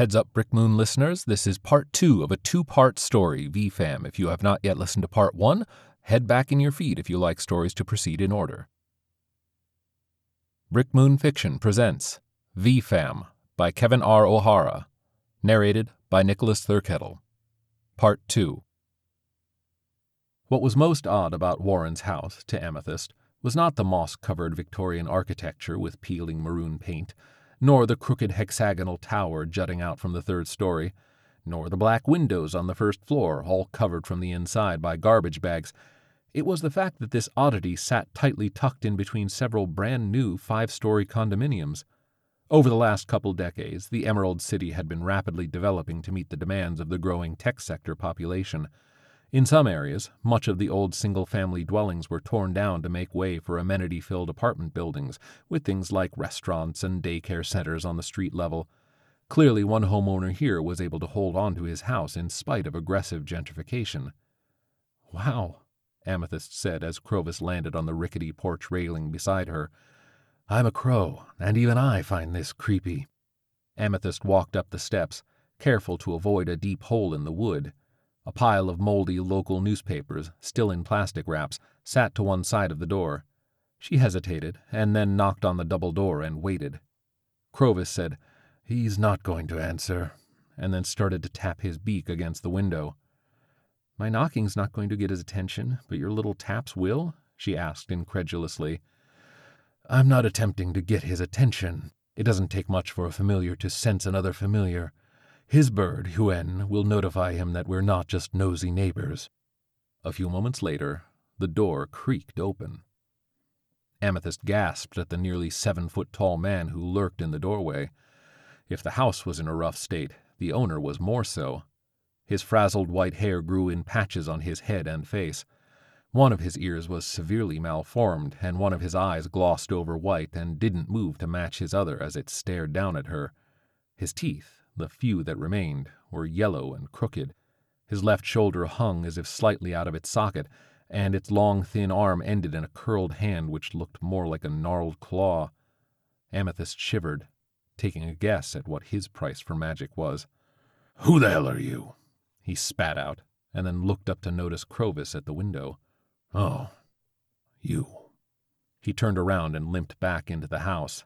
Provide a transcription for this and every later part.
Heads up, Brick Moon listeners, this is part two of a two part story, VFAM. If you have not yet listened to part one, head back in your feed if you like stories to proceed in order. Brick Moon Fiction presents VFAM by Kevin R. O'Hara, narrated by Nicholas Thurkettle. Part 2 What was most odd about Warren's house, to Amethyst, was not the moss covered Victorian architecture with peeling maroon paint, nor the crooked hexagonal tower jutting out from the third story, nor the black windows on the first floor, all covered from the inside by garbage bags. It was the fact that this oddity sat tightly tucked in between several brand new five story condominiums. Over the last couple decades, the Emerald City had been rapidly developing to meet the demands of the growing tech sector population. In some areas, much of the old single family dwellings were torn down to make way for amenity filled apartment buildings, with things like restaurants and daycare centers on the street level. Clearly, one homeowner here was able to hold on to his house in spite of aggressive gentrification. Wow, Amethyst said as Crovis landed on the rickety porch railing beside her. I'm a crow, and even I find this creepy. Amethyst walked up the steps, careful to avoid a deep hole in the wood. A pile of moldy local newspapers, still in plastic wraps, sat to one side of the door. She hesitated, and then knocked on the double door and waited. Crovis said, He's not going to answer, and then started to tap his beak against the window. My knocking's not going to get his attention, but your little taps will? she asked incredulously. I'm not attempting to get his attention. It doesn't take much for a familiar to sense another familiar. His bird, Huen, will notify him that we're not just nosy neighbors. A few moments later, the door creaked open. Amethyst gasped at the nearly seven foot tall man who lurked in the doorway. If the house was in a rough state, the owner was more so. His frazzled white hair grew in patches on his head and face. One of his ears was severely malformed, and one of his eyes glossed over white and didn't move to match his other as it stared down at her. His teeth, the few that remained were yellow and crooked. His left shoulder hung as if slightly out of its socket, and its long, thin arm ended in a curled hand which looked more like a gnarled claw. Amethyst shivered, taking a guess at what his price for magic was. Who the hell are you? He spat out, and then looked up to notice Crovis at the window. Oh, you. He turned around and limped back into the house.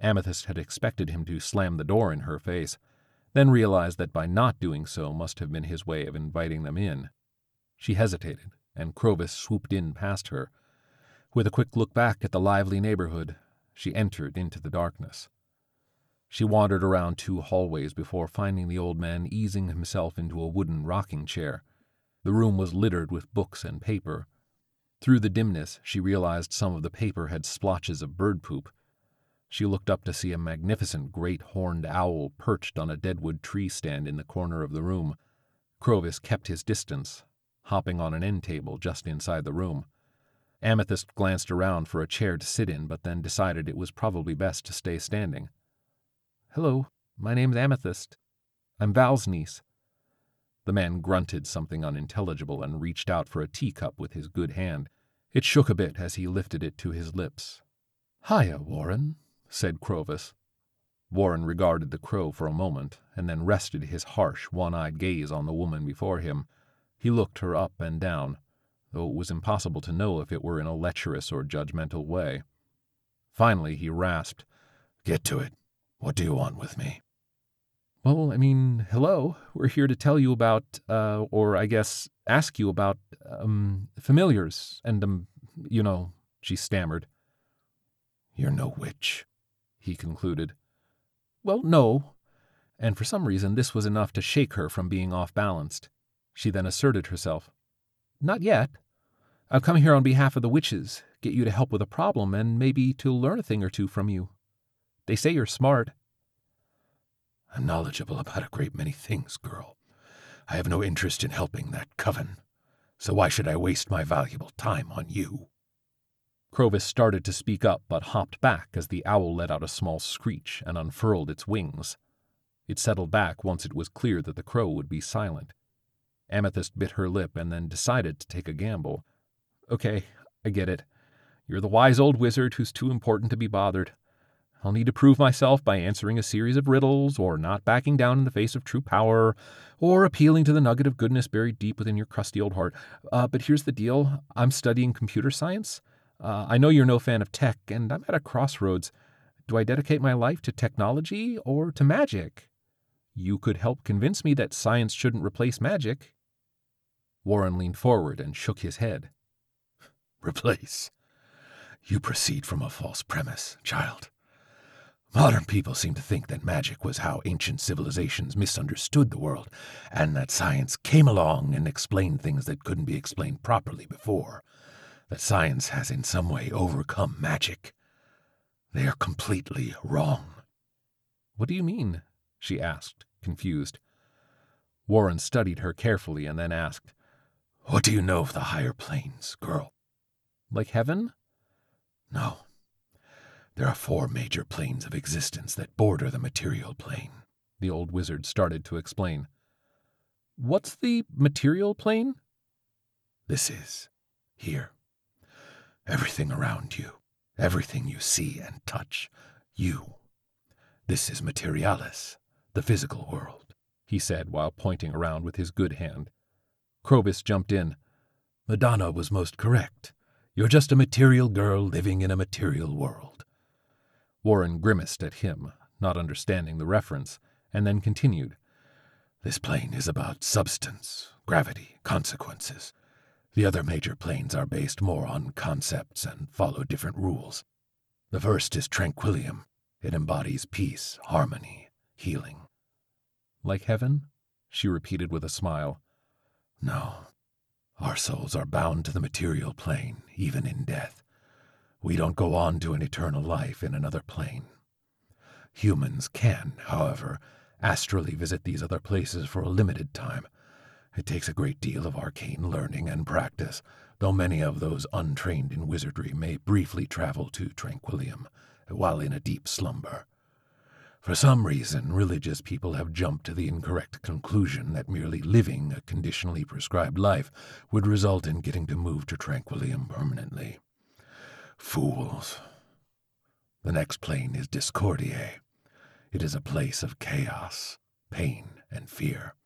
Amethyst had expected him to slam the door in her face then realized that by not doing so must have been his way of inviting them in. She hesitated, and Crovis swooped in past her. With a quick look back at the lively neighborhood, she entered into the darkness. She wandered around two hallways before finding the old man easing himself into a wooden rocking chair. The room was littered with books and paper. Through the dimness, she realized some of the paper had splotches of bird poop, she looked up to see a magnificent great horned owl perched on a deadwood tree stand in the corner of the room. Crovis kept his distance, hopping on an end table just inside the room. Amethyst glanced around for a chair to sit in, but then decided it was probably best to stay standing. Hello, my name's Amethyst. I'm Val's niece. The man grunted something unintelligible and reached out for a teacup with his good hand. It shook a bit as he lifted it to his lips. Hiya, Warren, said Crovis. Warren regarded the crow for a moment, and then rested his harsh, one eyed gaze on the woman before him. He looked her up and down, though it was impossible to know if it were in a lecherous or judgmental way. Finally, he rasped, Get to it. What do you want with me? Well, I mean, hello. We're here to tell you about, uh, or I guess ask you about, um, familiars and, um, you know, she stammered. You're no witch, he concluded. Well, no. And for some reason, this was enough to shake her from being off balanced. She then asserted herself. Not yet. I've come here on behalf of the witches, get you to help with a problem, and maybe to learn a thing or two from you. They say you're smart. I'm knowledgeable about a great many things, girl. I have no interest in helping that coven, so why should I waste my valuable time on you? Crovis started to speak up, but hopped back as the owl let out a small screech and unfurled its wings. It settled back once it was clear that the crow would be silent. Amethyst bit her lip and then decided to take a gamble. Okay, I get it. You're the wise old wizard who's too important to be bothered. I'll need to prove myself by answering a series of riddles, or not backing down in the face of true power, or appealing to the nugget of goodness buried deep within your crusty old heart. Uh, but here's the deal I'm studying computer science. Uh, I know you're no fan of tech, and I'm at a crossroads. Do I dedicate my life to technology or to magic? You could help convince me that science shouldn't replace magic. Warren leaned forward and shook his head. Replace? You proceed from a false premise, child. Modern people seem to think that magic was how ancient civilizations misunderstood the world, and that science came along and explained things that couldn't be explained properly before. That science has in some way overcome magic. They are completely wrong. What do you mean? she asked, confused. Warren studied her carefully and then asked, What do you know of the higher planes, girl? Like heaven? No. There are four major planes of existence that border the material plane. The old wizard started to explain. What's the material plane? This is here. Everything around you, everything you see and touch, you. This is materialis, the physical world, he said while pointing around with his good hand. Crovis jumped in. Madonna was most correct. You're just a material girl living in a material world. Warren grimaced at him, not understanding the reference, and then continued. This plane is about substance, gravity, consequences. The other major planes are based more on concepts and follow different rules. The first is Tranquillium. It embodies peace, harmony, healing. Like heaven? she repeated with a smile. No. Our souls are bound to the material plane, even in death. We don't go on to an eternal life in another plane. Humans can, however, astrally visit these other places for a limited time. It takes a great deal of arcane learning and practice, though many of those untrained in wizardry may briefly travel to Tranquillium while in a deep slumber. For some reason, religious people have jumped to the incorrect conclusion that merely living a conditionally prescribed life would result in getting to move to Tranquillium permanently. Fools. The next plane is Discordiae. It is a place of chaos, pain, and fear.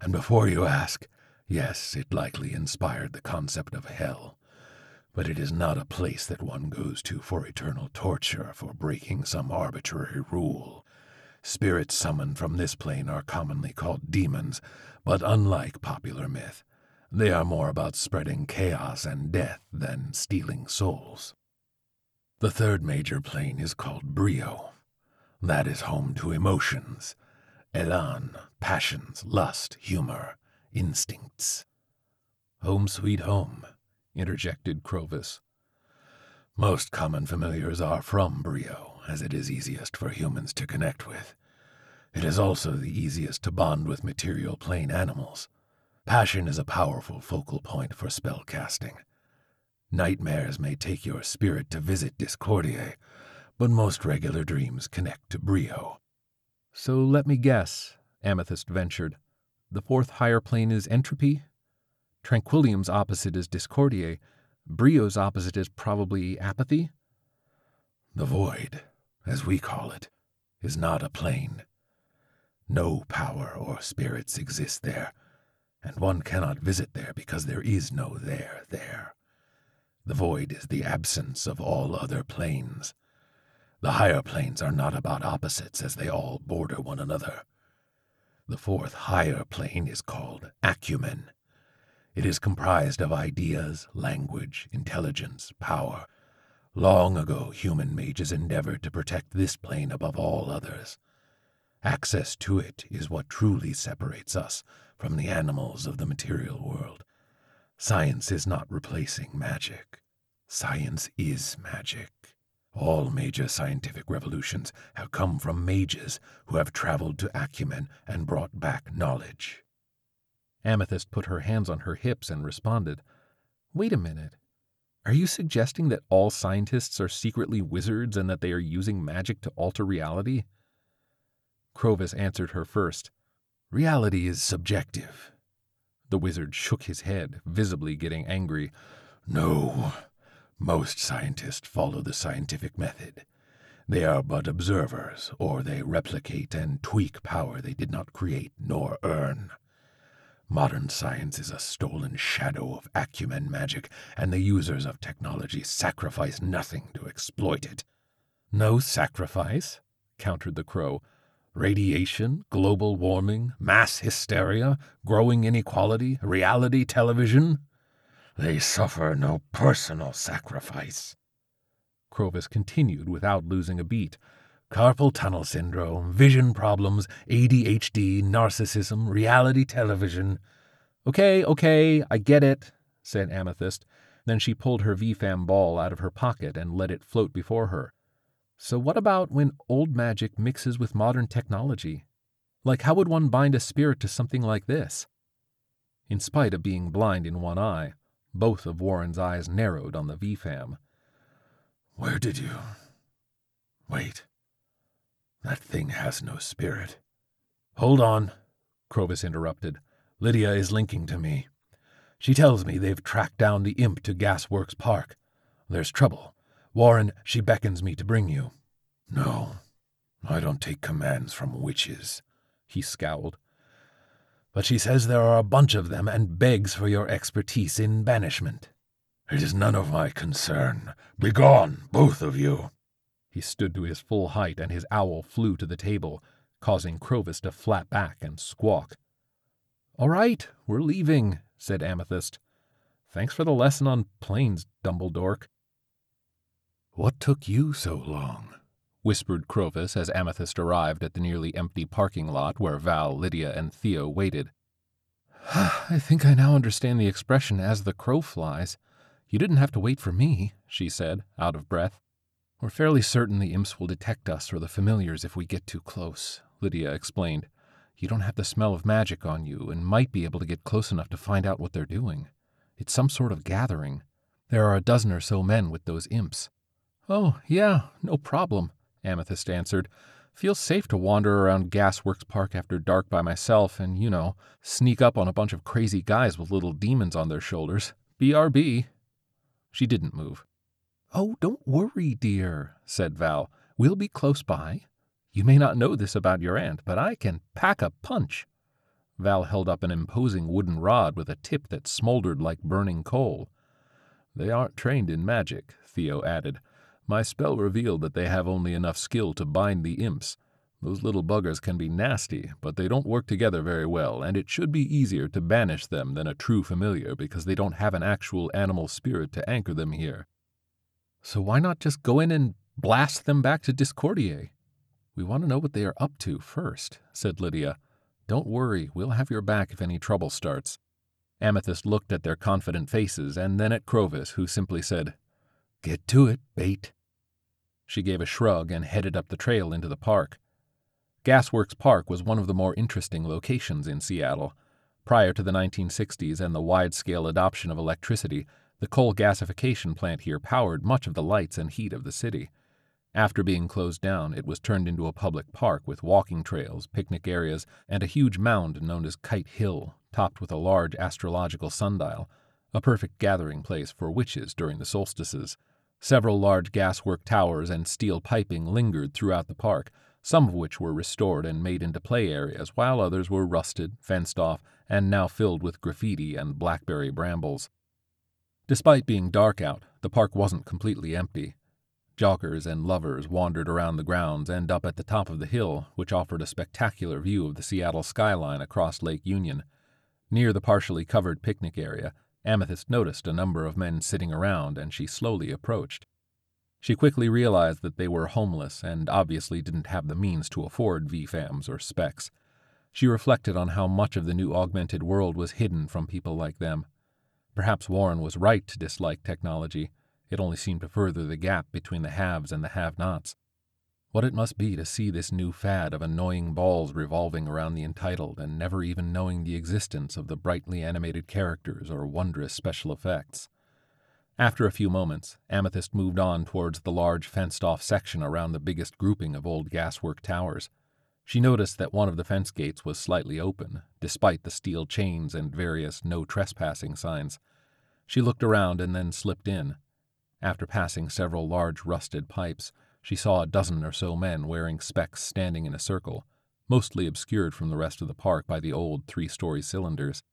And before you ask, yes, it likely inspired the concept of hell. But it is not a place that one goes to for eternal torture for breaking some arbitrary rule. Spirits summoned from this plane are commonly called demons, but unlike popular myth, they are more about spreading chaos and death than stealing souls. The third major plane is called Brio. That is home to emotions, elan, passions, lust, humor, instincts. Home sweet home, interjected Crovis. Most common familiars are from Brio, as it is easiest for humans to connect with. It is also the easiest to bond with material plane animals. Passion is a powerful focal point for spell casting. Nightmares may take your spirit to visit Discordiae, but most regular dreams connect to Brio. So let me guess, Amethyst ventured. The fourth higher plane is entropy? Tranquillium's opposite is Discordiae. Brio's opposite is probably apathy? The void, as we call it, is not a plane. No power or spirits exist there and one cannot visit there because there is no there there. The void is the absence of all other planes. The higher planes are not about opposites as they all border one another. The fourth higher plane is called acumen. It is comprised of ideas, language, intelligence, power. Long ago, human mages endeavored to protect this plane above all others. Access to it is what truly separates us from the animals of the material world. Science is not replacing magic. Science is magic. All major scientific revolutions have come from mages who have traveled to acumen and brought back knowledge. Amethyst put her hands on her hips and responded, Wait a minute. Are you suggesting that all scientists are secretly wizards and that they are using magic to alter reality? Crovis answered her first. Reality is subjective. The wizard shook his head, visibly getting angry. No. Most scientists follow the scientific method. They are but observers, or they replicate and tweak power they did not create nor earn. Modern science is a stolen shadow of acumen magic, and the users of technology sacrifice nothing to exploit it. No sacrifice, countered the crow. Radiation, global warming, mass hysteria, growing inequality, reality television. They suffer no personal sacrifice. Crovis continued without losing a beat. Carpal tunnel syndrome, vision problems, ADHD, narcissism, reality television. Okay, okay, I get it, said Amethyst. Then she pulled her VFAM ball out of her pocket and let it float before her. So, what about when old magic mixes with modern technology? Like, how would one bind a spirit to something like this? In spite of being blind in one eye, both of Warren's eyes narrowed on the VFAM. Where did you. Wait. That thing has no spirit. Hold on, Crovis interrupted. Lydia is linking to me. She tells me they've tracked down the imp to Gasworks Park. There's trouble. Warren, she beckons me to bring you. No, I don't take commands from witches, he scowled. But she says there are a bunch of them and begs for your expertise in banishment. It is none of my concern. Begone, both of you. He stood to his full height, and his owl flew to the table, causing Crovis to flap back and squawk. All right, we're leaving, said Amethyst. Thanks for the lesson on planes, Dumbledore. What took you so long? Whispered Crovis as Amethyst arrived at the nearly empty parking lot where Val, Lydia, and Theo waited. I think I now understand the expression as the crow flies. You didn't have to wait for me, she said, out of breath. We're fairly certain the imps will detect us or the familiars if we get too close, Lydia explained. You don't have the smell of magic on you and might be able to get close enough to find out what they're doing. It's some sort of gathering. There are a dozen or so men with those imps. Oh, yeah, no problem, Amethyst answered. Feels safe to wander around Gasworks Park after dark by myself and, you know, sneak up on a bunch of crazy guys with little demons on their shoulders. BRB. She didn't move. Oh, don't worry, dear, said Val. We'll be close by. You may not know this about your aunt, but I can pack a punch. Val held up an imposing wooden rod with a tip that smoldered like burning coal. They aren't trained in magic, Theo added. My spell revealed that they have only enough skill to bind the imps. Those little buggers can be nasty, but they don't work together very well, and it should be easier to banish them than a true familiar because they don't have an actual animal spirit to anchor them here. So why not just go in and blast them back to Discordiae? We want to know what they are up to first, said Lydia. Don't worry, we'll have your back if any trouble starts. Amethyst looked at their confident faces and then at Crovis, who simply said, Get to it, bait. She gave a shrug and headed up the trail into the park. Gasworks Park was one of the more interesting locations in Seattle. Prior to the 1960s and the wide scale adoption of electricity, the coal gasification plant here powered much of the lights and heat of the city. After being closed down, it was turned into a public park with walking trails, picnic areas, and a huge mound known as Kite Hill, topped with a large astrological sundial, a perfect gathering place for witches during the solstices. Several large gaswork towers and steel piping lingered throughout the park, some of which were restored and made into play areas, while others were rusted, fenced off, and now filled with graffiti and blackberry brambles. Despite being dark out, the park wasn't completely empty. Joggers and lovers wandered around the grounds and up at the top of the hill, which offered a spectacular view of the Seattle skyline across Lake Union. Near the partially covered picnic area, Amethyst noticed a number of men sitting around, and she slowly approached. She quickly realized that they were homeless and obviously didn't have the means to afford VFAMs or specs. She reflected on how much of the new augmented world was hidden from people like them. Perhaps Warren was right to dislike technology. It only seemed to further the gap between the haves and the have nots. What it must be to see this new fad of annoying balls revolving around the entitled and never even knowing the existence of the brightly animated characters or wondrous special effects. After a few moments, Amethyst moved on towards the large fenced off section around the biggest grouping of old gaswork towers. She noticed that one of the fence gates was slightly open, despite the steel chains and various no trespassing signs. She looked around and then slipped in. After passing several large rusted pipes, She saw a dozen or so men wearing specs standing in a circle, mostly obscured from the rest of the park by the old three story cylinders.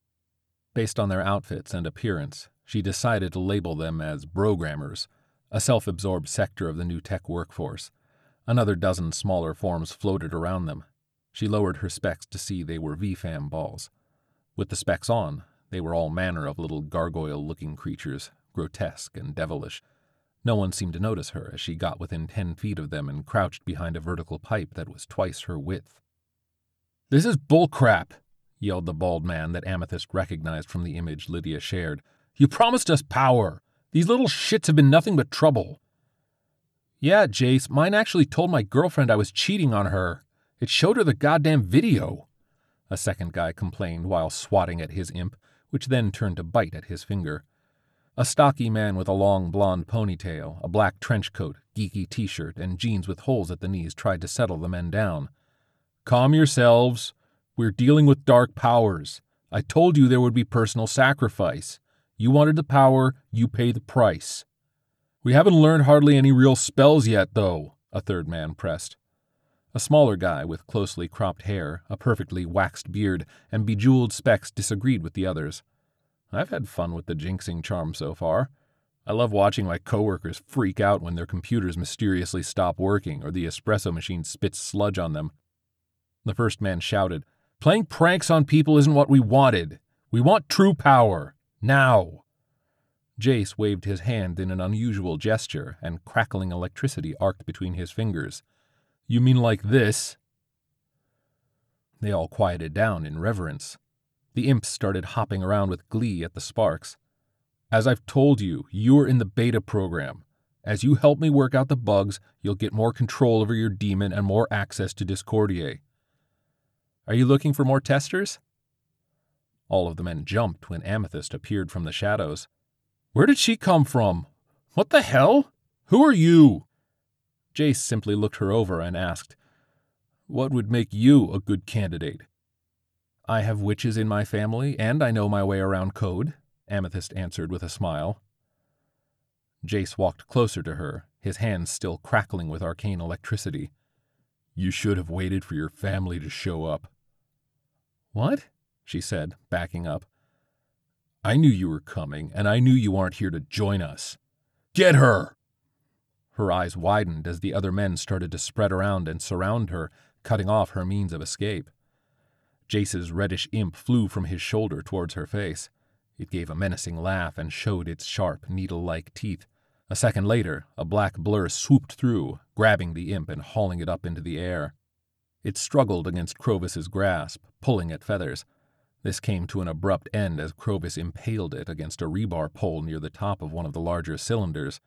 Based on their outfits and appearance, she decided to label them as brogrammers, a self absorbed sector of the new tech workforce. Another dozen smaller forms floated around them. She lowered her specs to see they were VFAM balls. With the specs on, they were all manner of little gargoyle looking creatures, grotesque and devilish. No one seemed to notice her as she got within ten feet of them and crouched behind a vertical pipe that was twice her width. This is bullcrap, yelled the bald man that Amethyst recognized from the image Lydia shared. You promised us power. These little shits have been nothing but trouble. Yeah, Jace, mine actually told my girlfriend I was cheating on her. It showed her the goddamn video. A second guy complained while swatting at his imp, which then turned to bite at his finger. A stocky man with a long blonde ponytail, a black trench coat, geeky t shirt, and jeans with holes at the knees tried to settle the men down. Calm yourselves. We're dealing with dark powers. I told you there would be personal sacrifice. You wanted the power, you pay the price. We haven't learned hardly any real spells yet, though, a third man pressed. A smaller guy with closely cropped hair, a perfectly waxed beard, and bejeweled specs disagreed with the others. I've had fun with the jinxing charm so far. I love watching my coworkers freak out when their computers mysteriously stop working or the espresso machine spits sludge on them. The first man shouted, Playing pranks on people isn't what we wanted. We want true power. Now! Jace waved his hand in an unusual gesture, and crackling electricity arced between his fingers. You mean like this? They all quieted down in reverence. The imps started hopping around with glee at the sparks. As I've told you, you're in the beta program. As you help me work out the bugs, you'll get more control over your demon and more access to Discordiae. Are you looking for more testers? All of the men jumped when Amethyst appeared from the shadows. Where did she come from? What the hell? Who are you? Jace simply looked her over and asked, What would make you a good candidate? I have witches in my family, and I know my way around code, Amethyst answered with a smile. Jace walked closer to her, his hands still crackling with arcane electricity. You should have waited for your family to show up. What? she said, backing up. I knew you were coming, and I knew you aren't here to join us. Get her! Her eyes widened as the other men started to spread around and surround her, cutting off her means of escape. Jace's reddish imp flew from his shoulder towards her face. It gave a menacing laugh and showed its sharp, needle like teeth. A second later, a black blur swooped through, grabbing the imp and hauling it up into the air. It struggled against Crovis's grasp, pulling at feathers. This came to an abrupt end as Crovis impaled it against a rebar pole near the top of one of the larger cylinders.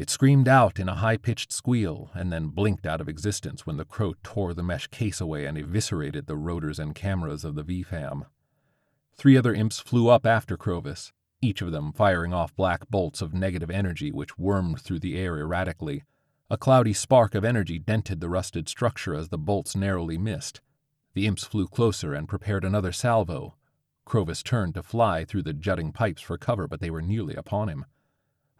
It screamed out in a high pitched squeal and then blinked out of existence when the crow tore the mesh case away and eviscerated the rotors and cameras of the VFAM. Three other imps flew up after Crovis, each of them firing off black bolts of negative energy which wormed through the air erratically. A cloudy spark of energy dented the rusted structure as the bolts narrowly missed. The imps flew closer and prepared another salvo, Crovis turned to fly through the jutting pipes for cover, but they were nearly upon him.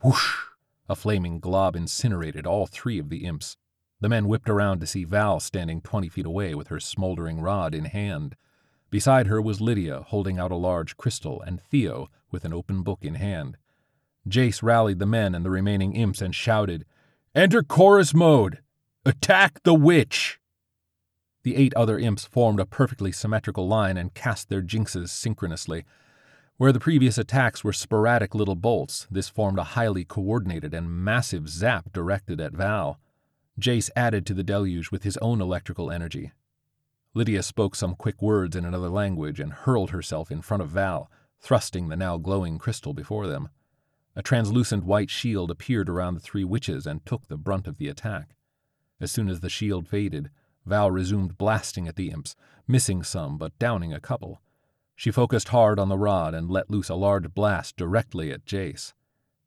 Whoosh! A flaming glob incinerated all three of the imps. The men whipped around to see Val standing twenty feet away with her smoldering rod in hand. Beside her was Lydia, holding out a large crystal, and Theo, with an open book in hand. Jace rallied the men and the remaining imps and shouted, Enter chorus mode! Attack the witch! The eight other imps formed a perfectly symmetrical line and cast their jinxes synchronously. Where the previous attacks were sporadic little bolts, this formed a highly coordinated and massive zap directed at Val. Jace added to the deluge with his own electrical energy. Lydia spoke some quick words in another language and hurled herself in front of Val, thrusting the now glowing crystal before them. A translucent white shield appeared around the three witches and took the brunt of the attack. As soon as the shield faded, Val resumed blasting at the imps, missing some but downing a couple. She focused hard on the rod and let loose a large blast directly at Jace.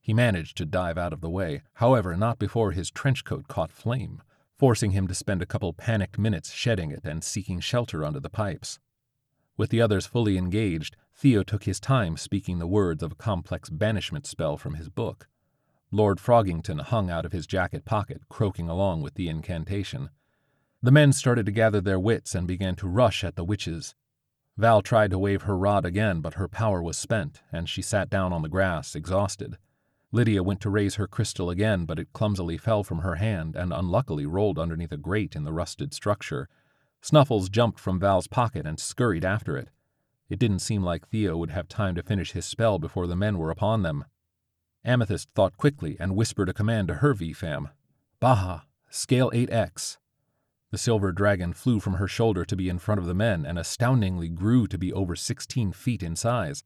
He managed to dive out of the way, however, not before his trench coat caught flame, forcing him to spend a couple panicked minutes shedding it and seeking shelter under the pipes. With the others fully engaged, Theo took his time speaking the words of a complex banishment spell from his book. Lord Froggington hung out of his jacket pocket, croaking along with the incantation. The men started to gather their wits and began to rush at the witches. Val tried to wave her rod again, but her power was spent, and she sat down on the grass, exhausted. Lydia went to raise her crystal again, but it clumsily fell from her hand and unluckily rolled underneath a grate in the rusted structure. Snuffles jumped from Val's pocket and scurried after it. It didn't seem like Theo would have time to finish his spell before the men were upon them. Amethyst thought quickly and whispered a command to her VFAM. Baha, scale 8x. The silver dragon flew from her shoulder to be in front of the men and astoundingly grew to be over 16 feet in size.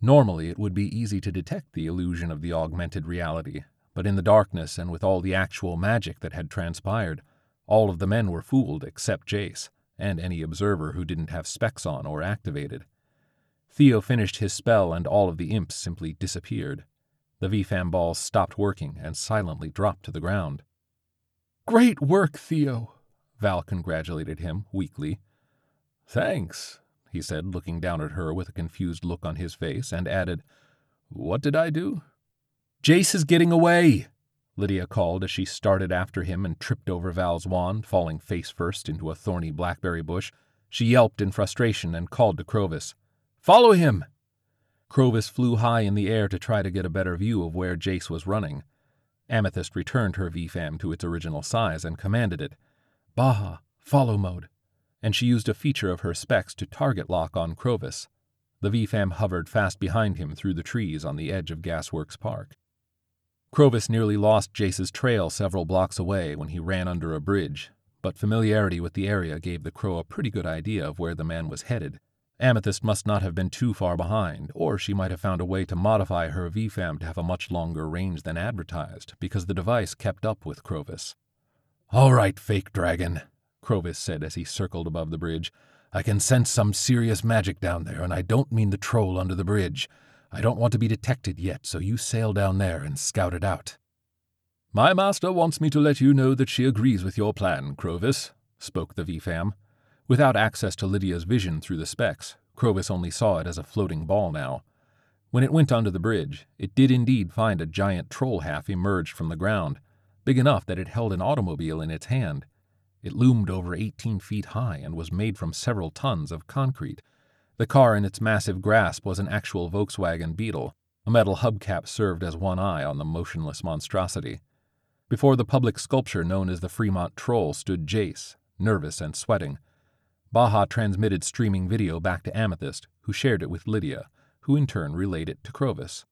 Normally, it would be easy to detect the illusion of the augmented reality, but in the darkness and with all the actual magic that had transpired, all of the men were fooled except Jace, and any observer who didn't have specs on or activated. Theo finished his spell and all of the imps simply disappeared. The VFAM balls stopped working and silently dropped to the ground. Great work, Theo, Val congratulated him weakly. Thanks, he said, looking down at her with a confused look on his face, and added, What did I do? Jace is getting away, Lydia called as she started after him and tripped over Val's wand, falling face first into a thorny blackberry bush. She yelped in frustration and called to Crovis. Follow him! Crovis flew high in the air to try to get a better view of where Jace was running. Amethyst returned her VFAM to its original size and commanded it. Baha, follow mode and she used a feature of her specs to target lock on Crovis. The VFAM hovered fast behind him through the trees on the edge of Gasworks Park. Crovis nearly lost Jace's trail several blocks away when he ran under a bridge, but familiarity with the area gave the crow a pretty good idea of where the man was headed. Amethyst must not have been too far behind, or she might have found a way to modify her VFAM to have a much longer range than advertised, because the device kept up with Crovis. All right, fake dragon, Crovis said as he circled above the bridge. I can sense some serious magic down there, and I don't mean the troll under the bridge. I don't want to be detected yet, so you sail down there and scout it out. My master wants me to let you know that she agrees with your plan, Crovis, spoke the VFAM. Without access to Lydia's vision through the specs, Crovis only saw it as a floating ball now. When it went under the bridge, it did indeed find a giant troll half emerged from the ground, big enough that it held an automobile in its hand. It loomed over 18 feet high and was made from several tons of concrete. The car in its massive grasp was an actual Volkswagen Beetle. A metal hubcap served as one eye on the motionless monstrosity. Before the public sculpture known as the Fremont Troll stood Jace, nervous and sweating. Baha transmitted streaming video back to Amethyst, who shared it with Lydia, who in turn relayed it to Crovis.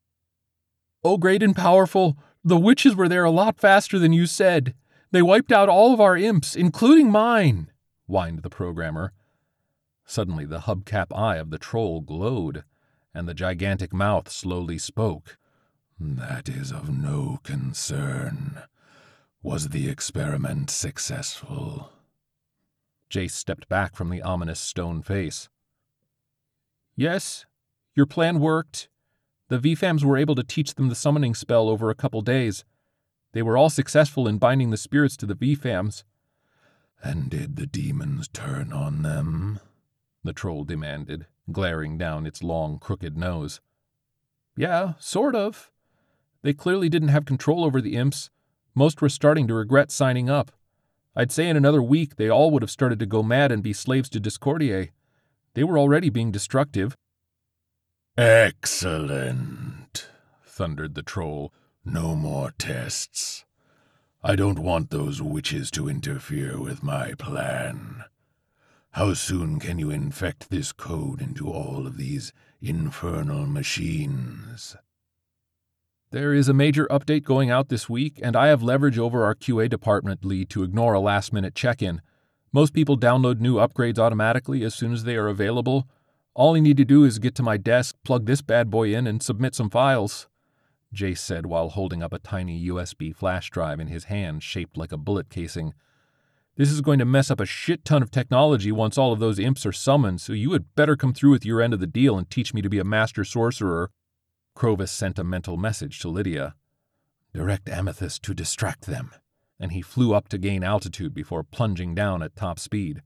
Oh, great and powerful, the witches were there a lot faster than you said. They wiped out all of our imps, including mine, whined the programmer. Suddenly the hubcap eye of the troll glowed, and the gigantic mouth slowly spoke. That is of no concern. Was the experiment successful? Jace stepped back from the ominous stone face. Yes, your plan worked. The VFAMs were able to teach them the summoning spell over a couple days. They were all successful in binding the spirits to the VFAMs. And did the demons turn on them? The troll demanded, glaring down its long, crooked nose. Yeah, sort of. They clearly didn't have control over the imps. Most were starting to regret signing up. I'd say in another week they all would have started to go mad and be slaves to Discordiae. They were already being destructive. Excellent, thundered the troll, no more tests. I don't want those witches to interfere with my plan. How soon can you infect this code into all of these infernal machines? There is a major update going out this week, and I have leverage over our QA department lead to ignore a last minute check in. Most people download new upgrades automatically as soon as they are available. All I need to do is get to my desk, plug this bad boy in, and submit some files. Jace said while holding up a tiny USB flash drive in his hand shaped like a bullet casing. This is going to mess up a shit ton of technology once all of those imps are summoned, so you had better come through with your end of the deal and teach me to be a master sorcerer. Crovis sent a mental message to Lydia. Direct Amethyst to distract them. And he flew up to gain altitude before plunging down at top speed.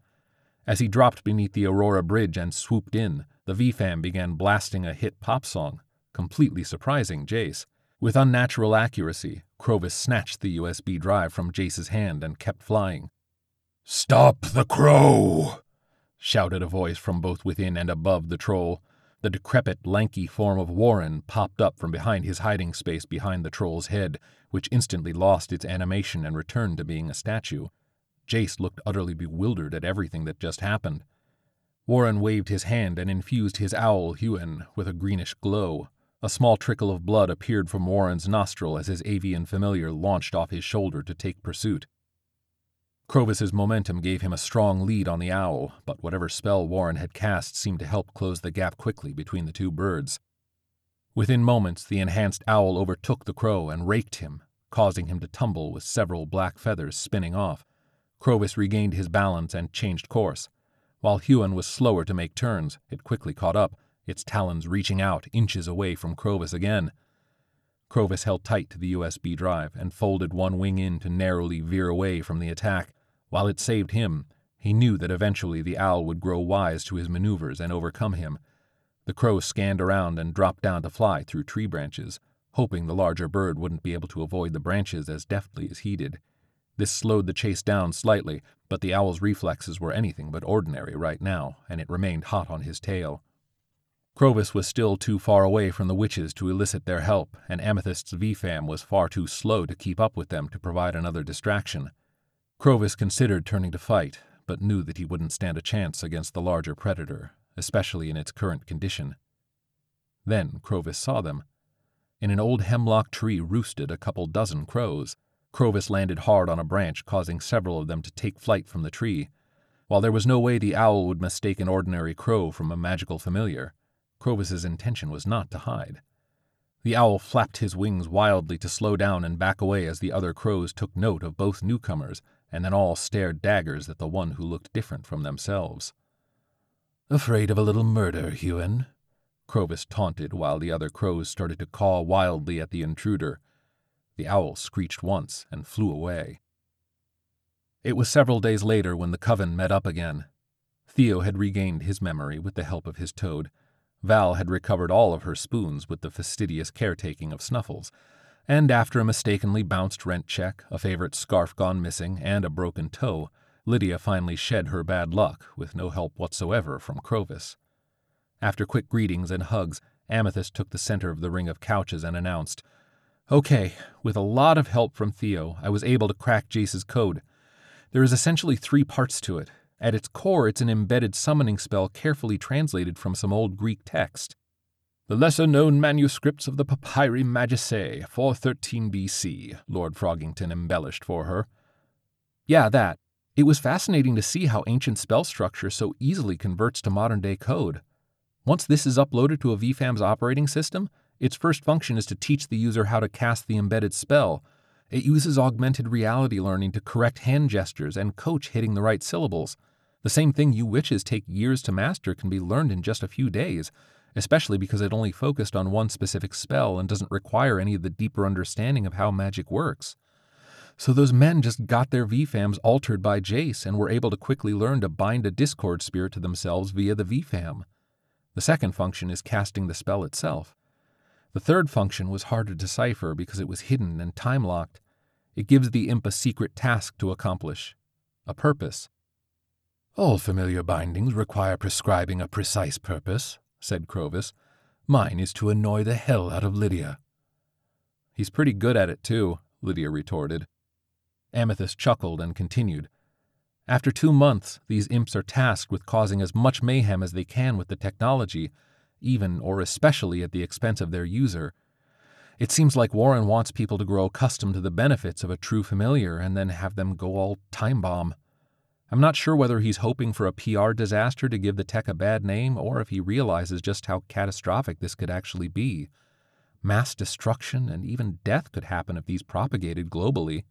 As he dropped beneath the Aurora Bridge and swooped in, the VFAM began blasting a hit pop song, completely surprising Jace. With unnatural accuracy, Crovis snatched the USB drive from Jace's hand and kept flying. Stop the crow! shouted a voice from both within and above the troll. The decrepit, lanky form of Warren popped up from behind his hiding space behind the troll's head, which instantly lost its animation and returned to being a statue. Jace looked utterly bewildered at everything that just happened. Warren waved his hand and infused his owl Huan with a greenish glow. A small trickle of blood appeared from Warren's nostril as his avian familiar launched off his shoulder to take pursuit. Crovis's momentum gave him a strong lead on the owl, but whatever spell Warren had cast seemed to help close the gap quickly between the two birds. Within moments, the enhanced owl overtook the crow and raked him, causing him to tumble with several black feathers spinning off. Crovis regained his balance and changed course. While Huan was slower to make turns, it quickly caught up, its talons reaching out inches away from Crovis again. Crovis held tight to the USB drive and folded one wing in to narrowly veer away from the attack. While it saved him, he knew that eventually the owl would grow wise to his maneuvers and overcome him. The crow scanned around and dropped down to fly through tree branches, hoping the larger bird wouldn't be able to avoid the branches as deftly as he did. This slowed the chase down slightly, but the owl's reflexes were anything but ordinary right now, and it remained hot on his tail. Crovis was still too far away from the witches to elicit their help, and Amethyst's VFAM was far too slow to keep up with them to provide another distraction. Crovis considered turning to fight, but knew that he wouldn't stand a chance against the larger predator, especially in its current condition. Then Crovis saw them. In an old hemlock tree roosted a couple dozen crows. Crovis landed hard on a branch, causing several of them to take flight from the tree. While there was no way the owl would mistake an ordinary crow from a magical familiar, Crovis's intention was not to hide. The owl flapped his wings wildly to slow down and back away as the other crows took note of both newcomers and then all stared daggers at the one who looked different from themselves. Afraid of a little murder, Huan? Crovis taunted while the other crows started to caw wildly at the intruder. The owl screeched once and flew away. It was several days later when the coven met up again. Theo had regained his memory with the help of his toad. Val had recovered all of her spoons with the fastidious caretaking of Snuffles, and after a mistakenly bounced rent check, a favorite scarf gone missing, and a broken toe, Lydia finally shed her bad luck with no help whatsoever from Crovis. After quick greetings and hugs, Amethyst took the center of the ring of couches and announced, Okay, with a lot of help from Theo, I was able to crack Jace's code. There is essentially three parts to it. At its core, it's an embedded summoning spell carefully translated from some old Greek text. The lesser known manuscripts of the Papyri Magicae, 413 BC, Lord Froggington embellished for her. Yeah, that. It was fascinating to see how ancient spell structure so easily converts to modern day code. Once this is uploaded to a VFAM's operating system, its first function is to teach the user how to cast the embedded spell. It uses augmented reality learning to correct hand gestures and coach hitting the right syllables. The same thing you witches take years to master can be learned in just a few days, especially because it only focused on one specific spell and doesn't require any of the deeper understanding of how magic works. So those men just got their VFAMs altered by Jace and were able to quickly learn to bind a Discord spirit to themselves via the VFAM. The second function is casting the spell itself. The third function was hard to decipher because it was hidden and time locked. It gives the imp a secret task to accomplish, a purpose. All familiar bindings require prescribing a precise purpose, said Crovis. Mine is to annoy the hell out of Lydia. He's pretty good at it, too, Lydia retorted. Amethyst chuckled and continued. After two months, these imps are tasked with causing as much mayhem as they can with the technology, even or especially at the expense of their user. It seems like Warren wants people to grow accustomed to the benefits of a true familiar and then have them go all time bomb. I'm not sure whether he's hoping for a PR disaster to give the tech a bad name or if he realizes just how catastrophic this could actually be. Mass destruction and even death could happen if these propagated globally.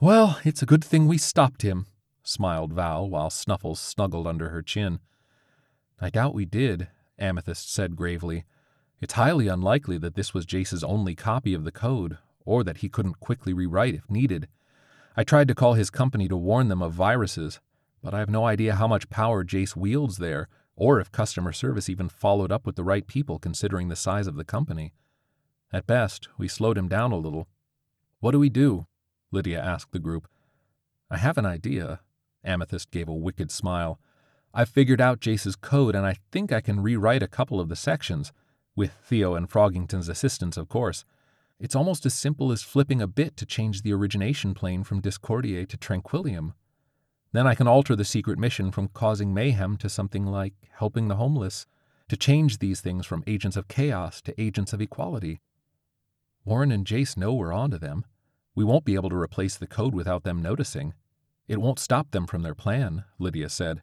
Well, it's a good thing we stopped him, smiled Val while Snuffles snuggled under her chin. I doubt we did, Amethyst said gravely. It's highly unlikely that this was Jace's only copy of the code, or that he couldn't quickly rewrite if needed. I tried to call his company to warn them of viruses, but I have no idea how much power Jace wields there, or if customer service even followed up with the right people considering the size of the company. At best, we slowed him down a little. What do we do? Lydia asked the group. I have an idea. Amethyst gave a wicked smile. I've figured out Jace's code, and I think I can rewrite a couple of the sections, with Theo and Froggington's assistance, of course. It's almost as simple as flipping a bit to change the origination plane from Discordiae to Tranquillium. Then I can alter the secret mission from causing mayhem to something like helping the homeless, to change these things from agents of chaos to agents of equality. Warren and Jace know we're onto them. We won't be able to replace the code without them noticing. It won't stop them from their plan, Lydia said.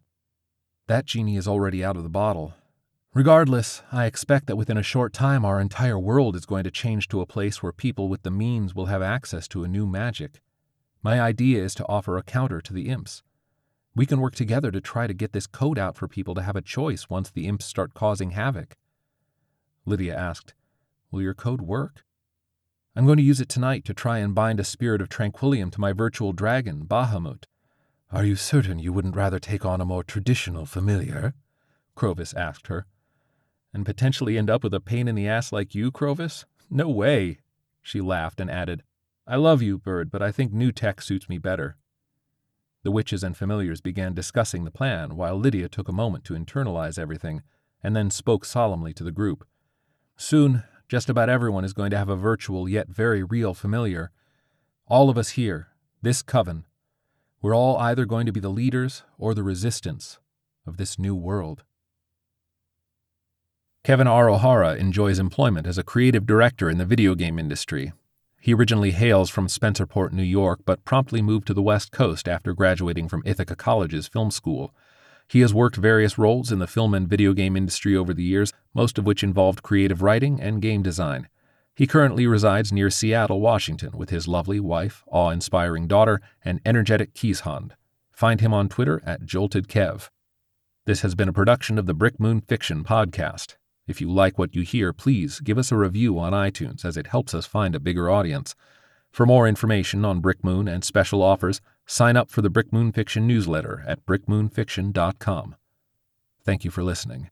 That genie is already out of the bottle. Regardless, I expect that within a short time our entire world is going to change to a place where people with the means will have access to a new magic. My idea is to offer a counter to the imps. We can work together to try to get this code out for people to have a choice once the imps start causing havoc. Lydia asked, Will your code work? I'm going to use it tonight to try and bind a spirit of Tranquillium to my virtual dragon, Bahamut. Are you certain you wouldn't rather take on a more traditional familiar? Crovis asked her. And potentially end up with a pain in the ass like you, Crovis? No way. She laughed and added, I love you, Bird, but I think new tech suits me better. The witches and familiars began discussing the plan while Lydia took a moment to internalize everything and then spoke solemnly to the group. Soon, just about everyone is going to have a virtual yet very real familiar. All of us here, this coven, we're all either going to be the leaders or the resistance of this new world. Kevin R. O'Hara enjoys employment as a creative director in the video game industry. He originally hails from Spencerport, New York, but promptly moved to the West Coast after graduating from Ithaca College's film school. He has worked various roles in the film and video game industry over the years, most of which involved creative writing and game design. He currently resides near Seattle, Washington, with his lovely wife, awe inspiring daughter, and energetic Keeshond. Find him on Twitter at JoltedKev. This has been a production of the Brick Moon Fiction Podcast. If you like what you hear, please give us a review on iTunes as it helps us find a bigger audience. For more information on Brick Moon and special offers, sign up for the Brick Moon Fiction newsletter at brickmoonfiction.com. Thank you for listening.